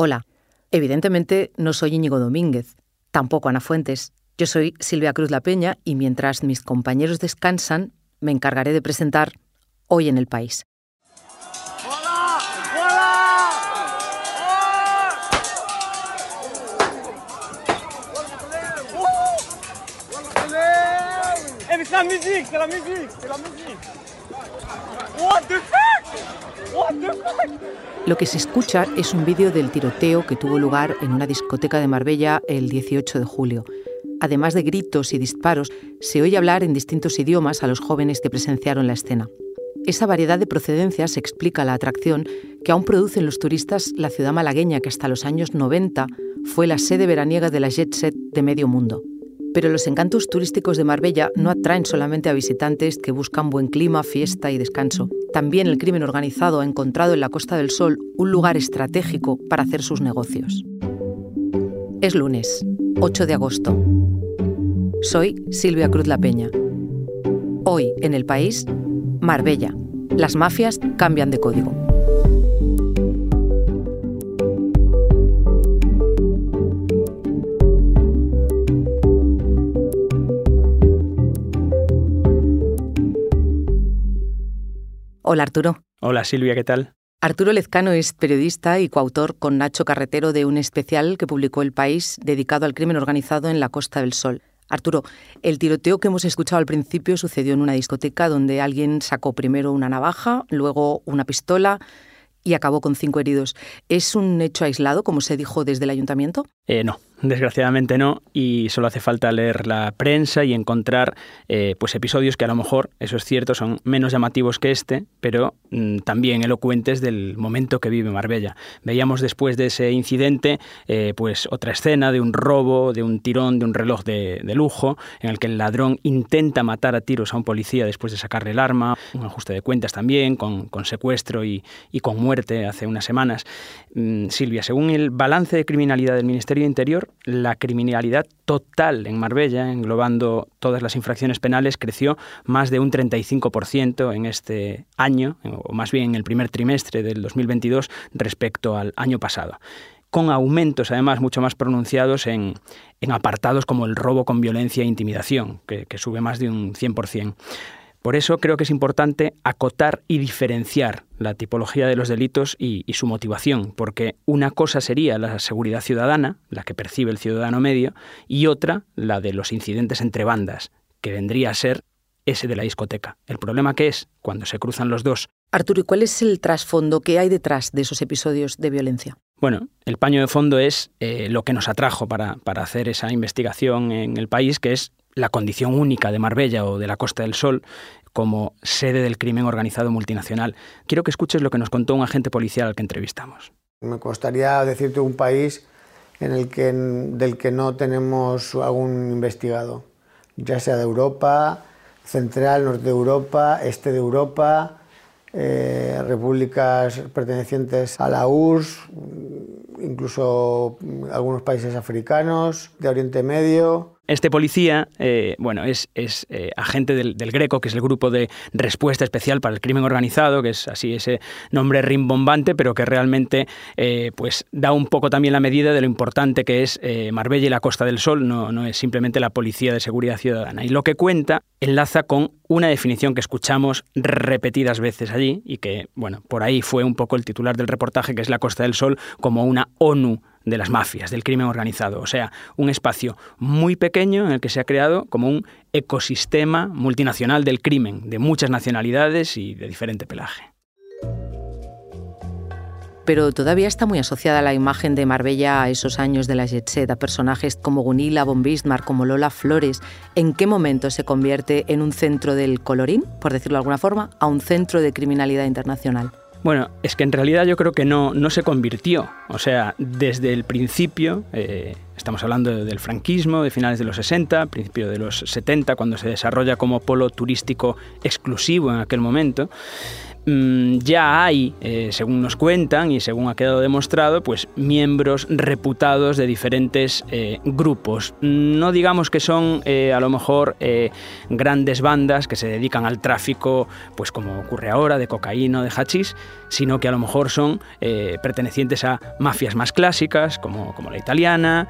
Hola. Evidentemente no soy Íñigo Domínguez, tampoco Ana Fuentes. Yo soy Silvia Cruz La Peña y mientras mis compañeros descansan, me encargaré de presentar Hoy en el País. la musique, c'est la musique, c'est la musique. What the fuck? Lo que se escucha es un vídeo del tiroteo que tuvo lugar en una discoteca de Marbella el 18 de julio. Además de gritos y disparos, se oye hablar en distintos idiomas a los jóvenes que presenciaron la escena. Esa variedad de procedencias explica la atracción que aún producen los turistas la ciudad malagueña que hasta los años 90 fue la sede veraniega de la jet set de medio mundo. Pero los encantos turísticos de Marbella no atraen solamente a visitantes que buscan buen clima, fiesta y descanso. También el crimen organizado ha encontrado en la Costa del Sol un lugar estratégico para hacer sus negocios. Es lunes, 8 de agosto. Soy Silvia Cruz La Peña. Hoy, en el país, Marbella. Las mafias cambian de código. Hola Arturo. Hola Silvia, ¿qué tal? Arturo Lezcano es periodista y coautor con Nacho Carretero de un especial que publicó El País dedicado al crimen organizado en la Costa del Sol. Arturo, el tiroteo que hemos escuchado al principio sucedió en una discoteca donde alguien sacó primero una navaja, luego una pistola y acabó con cinco heridos. ¿Es un hecho aislado, como se dijo desde el ayuntamiento? Eh, no, Desgraciadamente no, y solo hace falta leer la prensa y encontrar eh, pues episodios que a lo mejor, eso es cierto, son menos llamativos que este, pero mm, también elocuentes del momento que vive Marbella. Veíamos después de ese incidente eh, pues otra escena de un robo, de un tirón de un reloj de, lujo, en el que el ladrón intenta matar a tiros a un policía después de sacarle el arma, un ajuste de cuentas también, con, secuestro y, con muerte hace unas semanas. Mm, Silvia, según el balance de criminalidad del Ministerio de Interior, la criminalidad total en Marbella, englobando todas las infracciones penales, creció más de un 35% en este año, o más bien en el primer trimestre del 2022 respecto al año pasado con aumentos además mucho más pronunciados en, apartados como el robo con violencia e intimidación, que, que sube más de un 100%. Por eso creo que es importante acotar y diferenciar la tipología de los delitos y, su motivación, porque una cosa sería la seguridad ciudadana, la que percibe el ciudadano medio, y otra la de los incidentes entre bandas, que vendría a ser ese de la discoteca. El problema que es cuando se cruzan los dos. Arturo, ¿y cuál es el trasfondo que hay detrás de esos episodios de violencia? Bueno, el paño de fondo es eh, lo que nos atrajo para, para hacer esa investigación en el país, que es la condición única de Marbella o de la Costa del Sol como sede del crimen organizado multinacional. Quiero que escuches lo que nos contó un agente policial al que entrevistamos. Me costaría decirte un país en el que, del que no tenemos algún investigado, ya sea de Europa, central, norte de Europa, este de Europa, eh, repúblicas pertenecientes a la URSS, incluso algunos países africanos, de Oriente Medio. Este policía, eh, bueno, es, es eh, agente del, Greco, que es el grupo de respuesta especial para el crimen organizado, que es así ese nombre rimbombante, pero que realmente eh, pues da un poco también la medida de lo importante que es Marbella y la Costa del Sol, no, no es simplemente la policía de seguridad ciudadana. Y lo que cuenta enlaza con una definición que escuchamos repetidas veces allí y que, bueno, por ahí fue un poco el titular del reportaje, que es la Costa del Sol como una ONU de las mafias, del crimen organizado. O sea, un espacio muy pequeño en el que se ha creado como un ecosistema multinacional del crimen, de muchas nacionalidades y de diferente pelaje. Pero todavía está muy asociada la imagen de Marbella a esos años de la jet a personajes como Gunilla von Bismarck, como Lola Flores. ¿En qué momento se convierte en un centro del colorín, por decirlo de alguna forma, a un centro de criminalidad internacional? Bueno, es que en realidad yo creo que no, no se convirtió. O sea, desde el principio, eh, estamos hablando del franquismo, de finales de los 60, principio de los 70, cuando se desarrolla como polo turístico exclusivo en aquel momento, ya hay, eh, según nos cuentan y según ha quedado demostrado, pues miembros reputados de diferentes eh, grupos. No digamos que son eh, a lo mejor grandes bandas que se dedican al tráfico, pues como ocurre ahora, de cocaína o de hachís, sino que a lo mejor son pertenecientes a mafias más clásicas, como, como la italiana,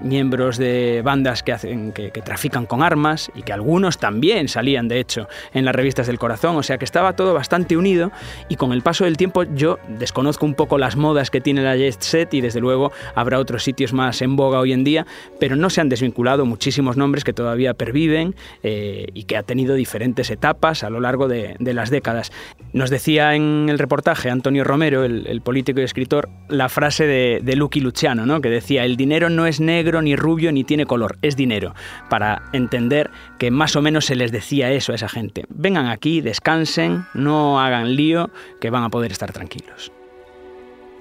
miembros de bandas que, hacen, que, trafican con armas y que algunos también salían, de hecho, en las revistas del corazón. O sea que estaba todo bastante unido y con el paso del tiempo yo desconozco un poco las modas que tiene la Jet Set y desde luego habrá otros sitios más en boga hoy en día, pero no se han desvinculado muchísimos nombres que todavía perviven eh, y que ha tenido diferentes etapas a lo largo de, las décadas. Nos decía en el reportaje Antonio Romero, el, político y escritor, la frase de, de Lucky Luciano, ¿no? que decía, el dinero no es negro, ni rubio, ni tiene color, es dinero. Para entender que más o menos se les decía eso a esa gente. Vengan aquí, descansen, no hagan lío, que van a poder estar tranquilos.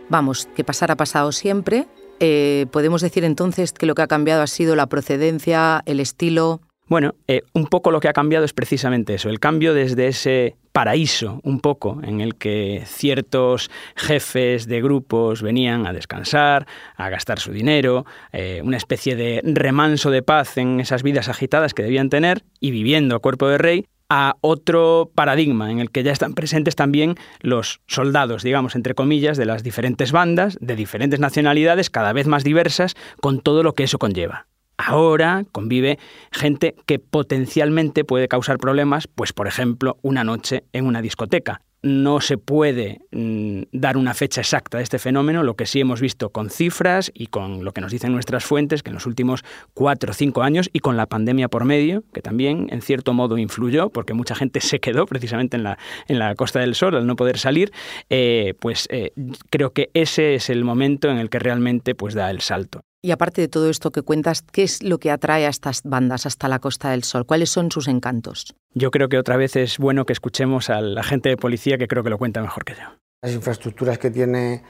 Vamos, que pasar ha pasado siempre. Eh, podemos decir entonces que lo que ha cambiado ha sido la procedencia, el estilo. Bueno, eh, un poco lo que ha cambiado es precisamente eso, el cambio desde ese paraíso un poco en el que ciertos jefes de grupos venían a descansar, a gastar su dinero, eh, una especie de remanso de paz en esas vidas agitadas que debían tener y viviendo a cuerpo de rey, a otro paradigma en el que ya están presentes también los soldados, digamos, entre comillas, de las diferentes bandas, de diferentes nacionalidades, cada vez más diversas, con todo lo que eso conlleva. Ahora convive gente que potencialmente puede causar problemas, pues por ejemplo, una noche en una discoteca. No se puede mm, dar una fecha exacta de este fenómeno, lo que sí hemos visto con cifras y con lo que nos dicen nuestras fuentes, que en los últimos cuatro o cinco años y con la pandemia por medio, que también en cierto modo influyó, porque mucha gente se quedó precisamente en la, en la Costa del Sol al no poder salir, eh, pues eh, creo que ese es el momento en el que realmente pues, da el salto. Y aparte de todo esto que cuentas, ¿qué es lo que atrae a estas bandas hasta la Costa del Sol? ¿Cuáles son sus encantos? Yo creo que otra vez es bueno que escuchemos al agente de policía que creo que lo cuenta mejor que yo. Las infraestructuras que tiene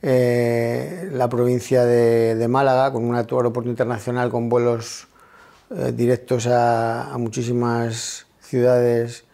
eh, la provincia de, Málaga, con un aeropuerto internacional con vuelos eh, directos a, a muchísimas ciudades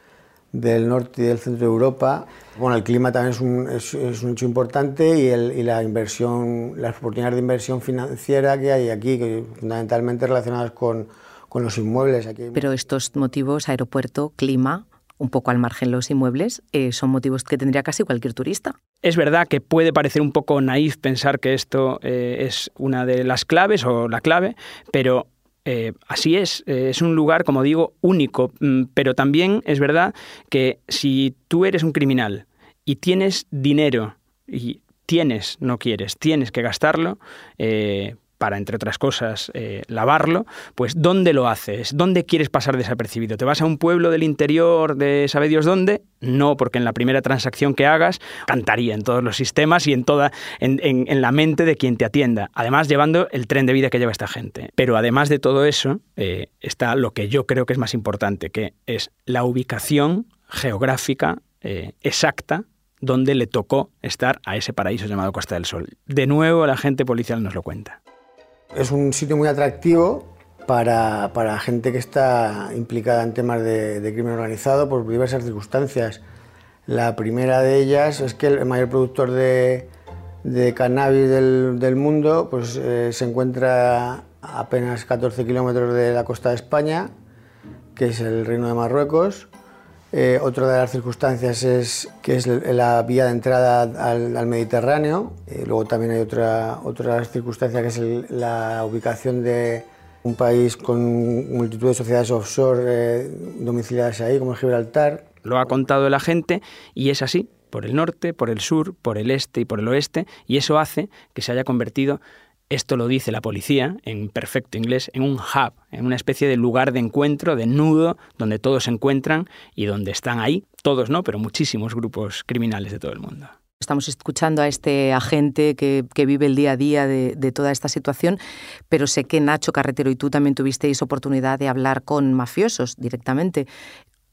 del norte y del centro de Europa. Bueno, el clima también es un, es, un hecho importante y, el, y, la inversión, las oportunidades de inversión financiera que hay aquí, que fundamentalmente relacionadas con, con los inmuebles. Aquí Pero estos motivos, aeropuerto, clima, un poco al margen los inmuebles, eh, son motivos que tendría casi cualquier turista. Es verdad que puede parecer un poco naif pensar que esto eh, es una de las claves o la clave, pero eh, así es, eh, es un lugar, como digo, único, mm, pero también es verdad que si tú eres un criminal y tienes dinero y tienes, no quieres, tienes que gastarlo, eh, para, entre otras cosas, eh, lavarlo, pues ¿dónde lo haces? ¿Dónde quieres pasar desapercibido? ¿Te vas a un pueblo del interior de sabe Dios dónde? No, porque en la primera transacción que hagas cantaría en todos los sistemas y en, toda, en, la mente de quien te atienda. Además, llevando el tren de vida que lleva esta gente. Pero además de todo eso, eh, está lo que yo creo que es más importante, que es la ubicación geográfica eh, exacta donde le tocó estar a ese paraíso llamado Costa del Sol. De nuevo, la gente policial nos lo cuenta. Es un sitio muy atractivo para, para gente que está implicada en temas de, crimen organizado por diversas circunstancias. La primera de ellas es que el mayor productor de, de cannabis del, del, mundo pues, eh, se encuentra a apenas 14 kilómetros de la costa de España, que es el Reino de Marruecos. Eh, otra de las circunstancias es que es la vía de entrada al, Mediterráneo. Eh, luego también hay otra, otra circunstancia que es la ubicación de un país con multitud de sociedades offshore eh, domiciliadas ahí, como Gibraltar. Lo ha contado la gente y es así, por el norte, por el sur, por el este y por el oeste, y eso hace que se haya convertido esto lo dice la policía en perfecto inglés, en un hub, en una especie de lugar de encuentro, de nudo, donde todos se encuentran y donde están ahí, todos no, pero muchísimos grupos criminales de todo el mundo. Estamos escuchando a este agente que, vive el día a día de, de, toda esta situación, pero sé que Nacho Carretero y tú también tuvisteis oportunidad de hablar con mafiosos directamente.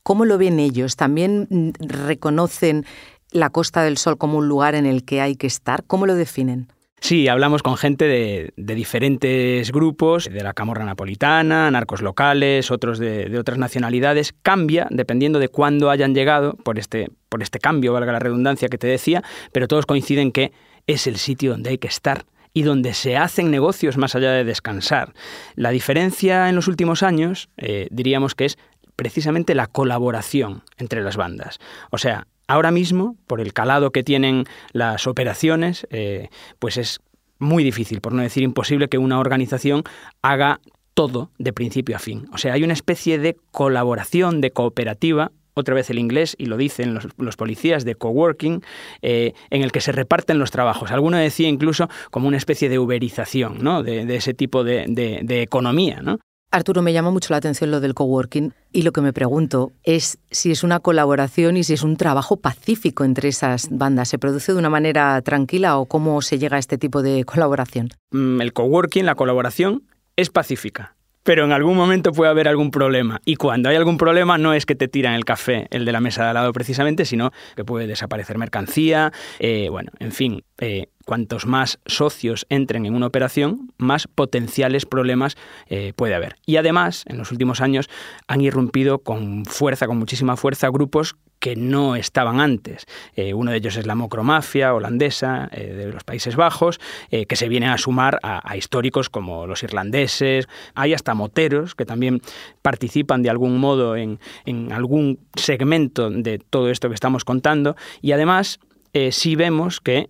¿Cómo lo ven ellos? ¿También reconocen la Costa del Sol como un lugar en el que hay que estar? ¿Cómo lo definen? Sí, hablamos con gente de, diferentes grupos, de la camorra napolitana, narcos locales, otros de, otras nacionalidades. Cambia dependiendo de cuándo hayan llegado por este, por este cambio, valga la redundancia que te decía, pero todos coinciden que es el sitio donde hay que estar y donde se hacen negocios más allá de descansar. La diferencia en los últimos años, eh, diríamos que es precisamente la colaboración entre las bandas. O sea, Ahora mismo, por el calado que tienen las operaciones, eh, pues es muy difícil, por no decir imposible, que una organización haga todo de principio a fin. O sea, hay una especie de colaboración, de cooperativa, otra vez el inglés, y lo dicen los, policías, de coworking, eh, en el que se reparten los trabajos. Alguno decía incluso como una especie de uberización ¿no? de, ese tipo de, de economía. ¿no? Arturo, me llama mucho la atención lo del coworking y lo que me pregunto es si es una colaboración y si es un trabajo pacífico entre esas bandas. ¿Se produce de una manera tranquila o cómo se llega a este tipo de colaboración? Mm, el coworking, la colaboración, es pacífica pero en algún momento puede haber algún problema. Y cuando hay algún problema no es que te tiran el café, el de la mesa de al lado precisamente, sino que puede desaparecer mercancía, eh, bueno, en fin, eh, cuantos más socios entren en una operación, más potenciales problemas eh, puede haber. Y además, en los últimos años han irrumpido con fuerza, con muchísima fuerza, grupos que no estaban antes. Eh, uno de ellos es la mocromafia holandesa eh, de los Países Bajos, que se viene a sumar a, históricos como los irlandeses. Hay hasta moteros que también participan de algún modo en, en algún segmento de todo esto que estamos contando. Y además, sí vemos que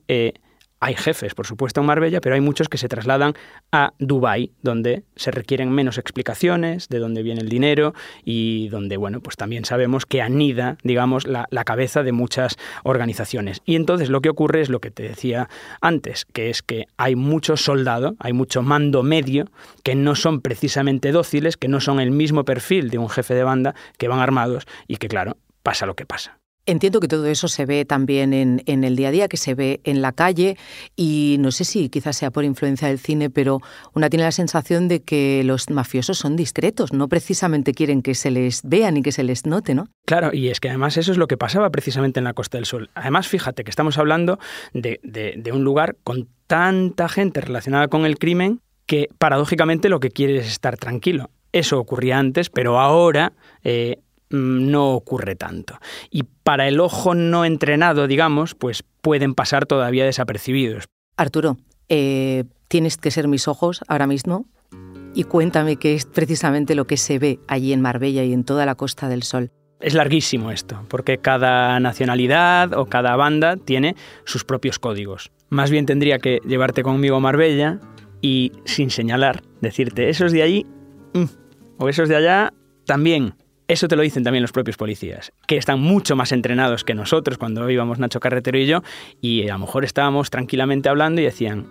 hay jefes, por supuesto, en Marbella, pero hay muchos que se trasladan a Dubái, donde se requieren menos explicaciones de dónde viene el dinero y donde, bueno, pues también sabemos que anida, digamos, la, cabeza de muchas organizaciones. Y entonces lo que ocurre es lo que te decía antes, que es que hay mucho soldado, hay mucho mando medio, que no son precisamente dóciles, que no son el mismo perfil de un jefe de banda, que van armados y que, claro, pasa lo que pasa. Entiendo que todo eso se ve también en, el día a día, que se ve en la calle y no sé si quizás sea por influencia del cine, pero una tiene la sensación de que los mafiosos son discretos, no precisamente quieren que se les vean y que se les note, ¿no? Claro, y es que además eso es lo que pasaba precisamente en la Costa del Sol. Además, fíjate que estamos hablando de, un lugar con tanta gente relacionada con el crimen que paradójicamente lo que quiere es estar tranquilo. Eso ocurría antes, pero ahora eh, no ocurre tanto. Y para el ojo no entrenado, digamos, pues pueden pasar todavía desapercibidos. Arturo, eh, tienes que ser mis ojos ahora mismo y cuéntame qué es precisamente lo que se ve allí en Marbella y en toda la Costa del Sol. Es larguísimo esto, porque cada nacionalidad o cada banda tiene sus propios códigos. Más bien tendría que llevarte conmigo a Marbella y, sin señalar, decirte, esos de allí, mm, o esos de allá, también. Eso te lo dicen también los propios policías, que están mucho más entrenados que nosotros cuando íbamos Nacho Carretero y yo, y a lo mejor estábamos tranquilamente hablando y decían,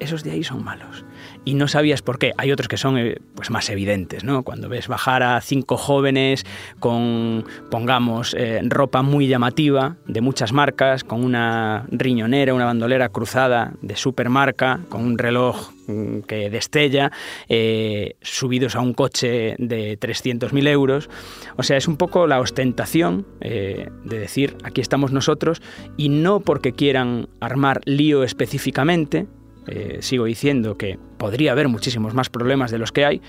esos de ahí son malos y no sabías por qué. Hay otros que son eh, pues más evidentes, ¿no? Cuando ves bajar a cinco jóvenes con, pongamos, eh, ropa muy llamativa, de muchas marcas, con una riñonera, una bandolera cruzada de supermarca, con un reloj mm, que destella, eh, subidos a un coche de 300.000 euros. O sea, es un poco la ostentación de decir, aquí estamos nosotros, y no porque quieran armar lío específicamente, eh, sigo diciendo que podría haber muchísimos más problemas de los que hay,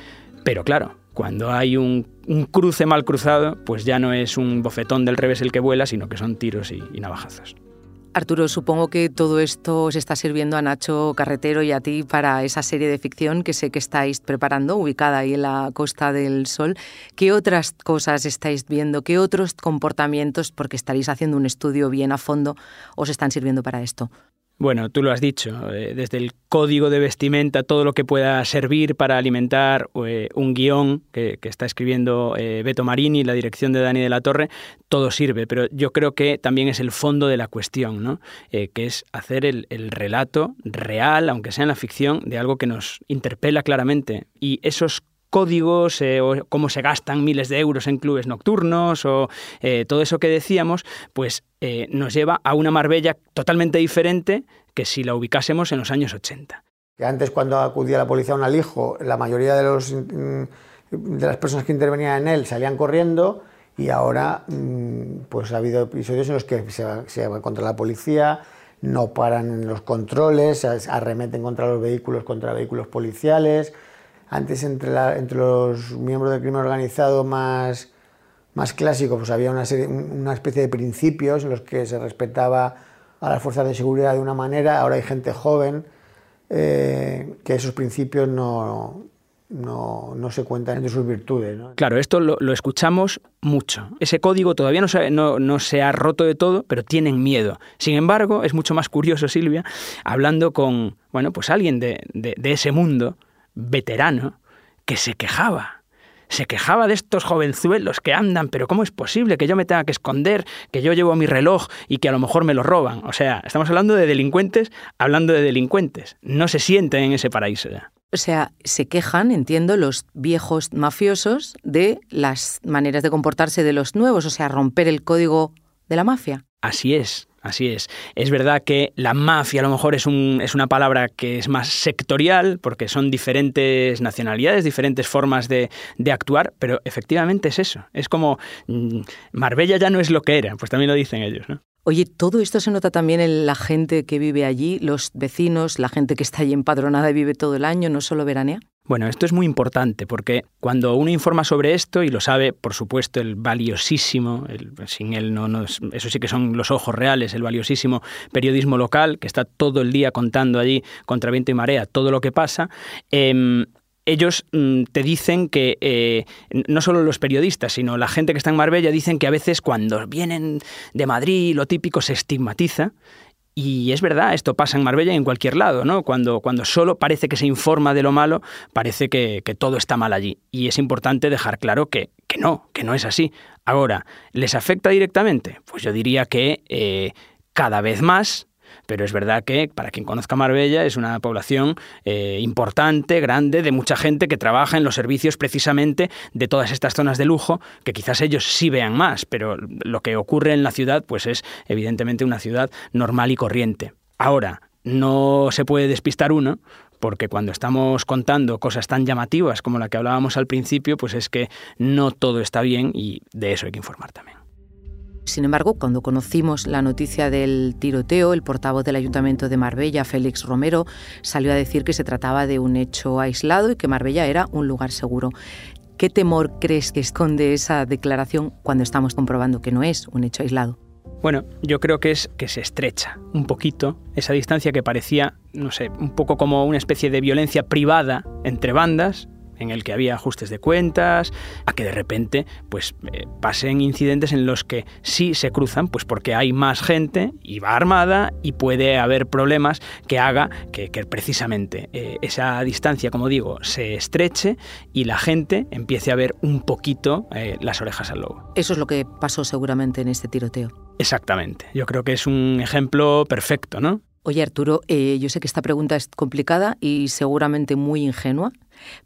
pero claro, cuando hay un, cruce mal cruzado, pues ya no es un bofetón del revés el que vuela, sino que son tiros y, y navajazos. Arturo, supongo que todo esto os está sirviendo a Nacho Carretero y a ti para esa serie de ficción que sé que estáis preparando, ubicada ahí en la Costa del Sol. ¿Qué otras cosas estáis viendo? ¿Qué otros comportamientos, porque estaréis haciendo un estudio bien a fondo, os están sirviendo para esto? Bueno, tú lo has dicho, eh, desde el código de vestimenta, todo lo que pueda servir para alimentar eh, un guion que, está escribiendo eh, Beto Marini, la dirección de Dani de la Torre, todo sirve, pero yo creo que también es el fondo de la cuestión, ¿no? que es hacer el, el, relato real, aunque sea en la ficción, de algo que nos interpela claramente. Y esos códigos, eh, o cómo se gastan miles de euros en clubes nocturnos, o eh, todo eso que decíamos, pues eh, nos lleva a una Marbella totalmente diferente que si la ubicásemos en los años 80. Antes, cuando acudía la policía a un alijo, la mayoría de, los, mm, de las personas que intervenían en él salían corriendo y ahora mm, pues ha habido episodios en los que se va, contra la policía, no paran los controles, arremeten contra los vehículos, contra vehículos policiales. Antes entre, entre los miembros del crimen organizado más, más clásicos pues había una, una especie de principios en los que se respetaba a las fuerzas de seguridad de una manera, ahora hay gente joven eh, que esos principios no, no, no, se cuentan entre sus virtudes. Claro, esto lo, escuchamos mucho. Ese código todavía no se, no, no se, ha roto de todo, pero tienen miedo. Sin embargo, es mucho más curioso, Silvia, hablando con bueno, pues alguien de, de ese mundo, veterano, que se quejaba se quejaba de estos jovenzuelos que andan, pero ¿cómo es posible que yo me tenga que esconder, que yo llevo mi reloj y que a lo mejor me lo roban? O sea, estamos hablando de delincuentes hablando de delincuentes. No se sienten en ese paraíso ya. O sea, se quejan, entiendo, los viejos mafiosos de las maneras de comportarse de los nuevos, o sea, romper el código de la mafia. Así es. Así es. Es verdad que la mafia a lo mejor es, un, es, una palabra que es más sectorial, porque son diferentes nacionalidades, diferentes formas de, de, actuar, pero efectivamente es eso. Es como mm, Marbella ya no es lo que era, pues también lo dicen ellos, ¿no? Oye, todo esto se nota también en la gente que vive allí, los vecinos, la gente que está allí empadronada y vive todo el año, no solo veranea. Bueno, esto es muy importante porque cuando uno informa sobre esto, y lo sabe, por supuesto, el valiosísimo, el, sin él no, eso sí que son los ojos reales, el valiosísimo periodismo local, que está todo el día contando allí contra viento y marea todo lo que pasa, eh, ellos mm, te dicen que eh, no solo los periodistas, sino la gente que está en Marbella dicen que a veces cuando vienen de Madrid lo típico se estigmatiza. Y es verdad, esto pasa en Marbella y en cualquier lado, ¿no? Cuando, cuando solo parece que se informa de lo malo, parece que, todo está mal allí. Y es importante dejar claro que, que, no, que no es así. Ahora, ¿les afecta directamente? Pues yo diría que eh, cada vez más pero es verdad que, para quien conozca Marbella, es una población eh, importante, grande, de mucha gente que trabaja en los servicios precisamente de todas estas zonas de lujo, que quizás ellos sí vean más, pero lo que ocurre en la ciudad, pues es evidentemente una ciudad normal y corriente. Ahora, no se puede despistar uno, porque cuando estamos contando cosas tan llamativas como la que hablábamos al principio, pues es que no todo está bien y de eso hay que informar también. Sin embargo, cuando conocimos la noticia del tiroteo, el portavoz del Ayuntamiento de Marbella, Félix Romero, salió a decir que se trataba de un hecho aislado y que Marbella era un lugar seguro. ¿Qué temor crees que esconde esa declaración cuando estamos comprobando que no es un hecho aislado? Bueno, yo creo que es que se estrecha un poquito esa distancia que parecía, no sé, un poco como una especie de violencia privada entre bandas en el que había ajustes de cuentas, a que de repente pues eh, pasen incidentes en los que sí se cruzan, pues porque hay más gente y va armada y puede haber problemas que haga que, precisamente eh, esa distancia, como digo, se estreche y la gente empiece a ver un poquito eh, las orejas al lobo. Eso es lo que pasó seguramente en este tiroteo. Exactamente. Yo creo que es un ejemplo perfecto, ¿no? Oye, Arturo, yo sé que esta pregunta es complicada y seguramente muy ingenua,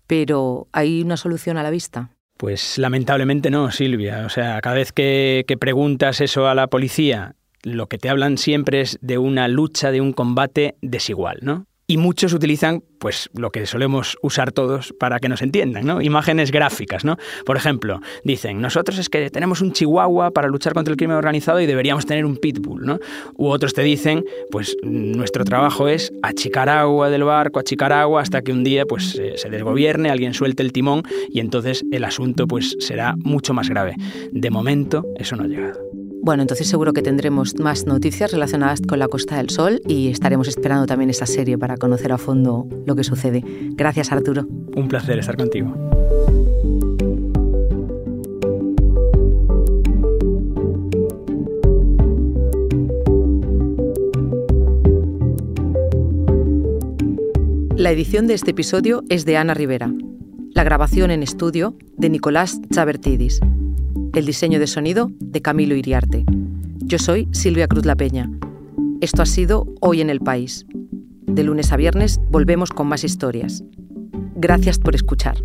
pero ¿hay una solución a la vista? Pues lamentablemente no, Silvia. O sea, cada vez que, que preguntas eso a la policía, lo que te hablan siempre es de una lucha, de un combate desigual, ¿no? Y muchos utilizan pues lo que solemos usar todos para que nos entiendan, ¿no? Imágenes gráficas, ¿no? Por ejemplo, dicen, nosotros es que tenemos un chihuahua para luchar contra el crimen organizado y deberíamos tener un pitbull, ¿no? U otros te dicen, pues nuestro trabajo es achicar agua del barco, achicar agua hasta que un día pues se desgobierne, alguien suelte el timón y entonces el asunto pues será mucho más grave. De momento eso no ha llegado. Bueno, entonces seguro que tendremos más noticias relacionadas con la Costa del Sol y estaremos esperando también esa serie para conocer a fondo lo que sucede. Gracias, Arturo. Un placer estar contigo. La edición de este episodio es de Ana Rivera. La grabación en estudio de Nicolás Chabertidis. El diseño de sonido de Camilo Iriarte. Yo soy Silvia Cruz La Peña. Esto ha sido Hoy en el País. De lunes a viernes volvemos con más historias. Gracias por escuchar.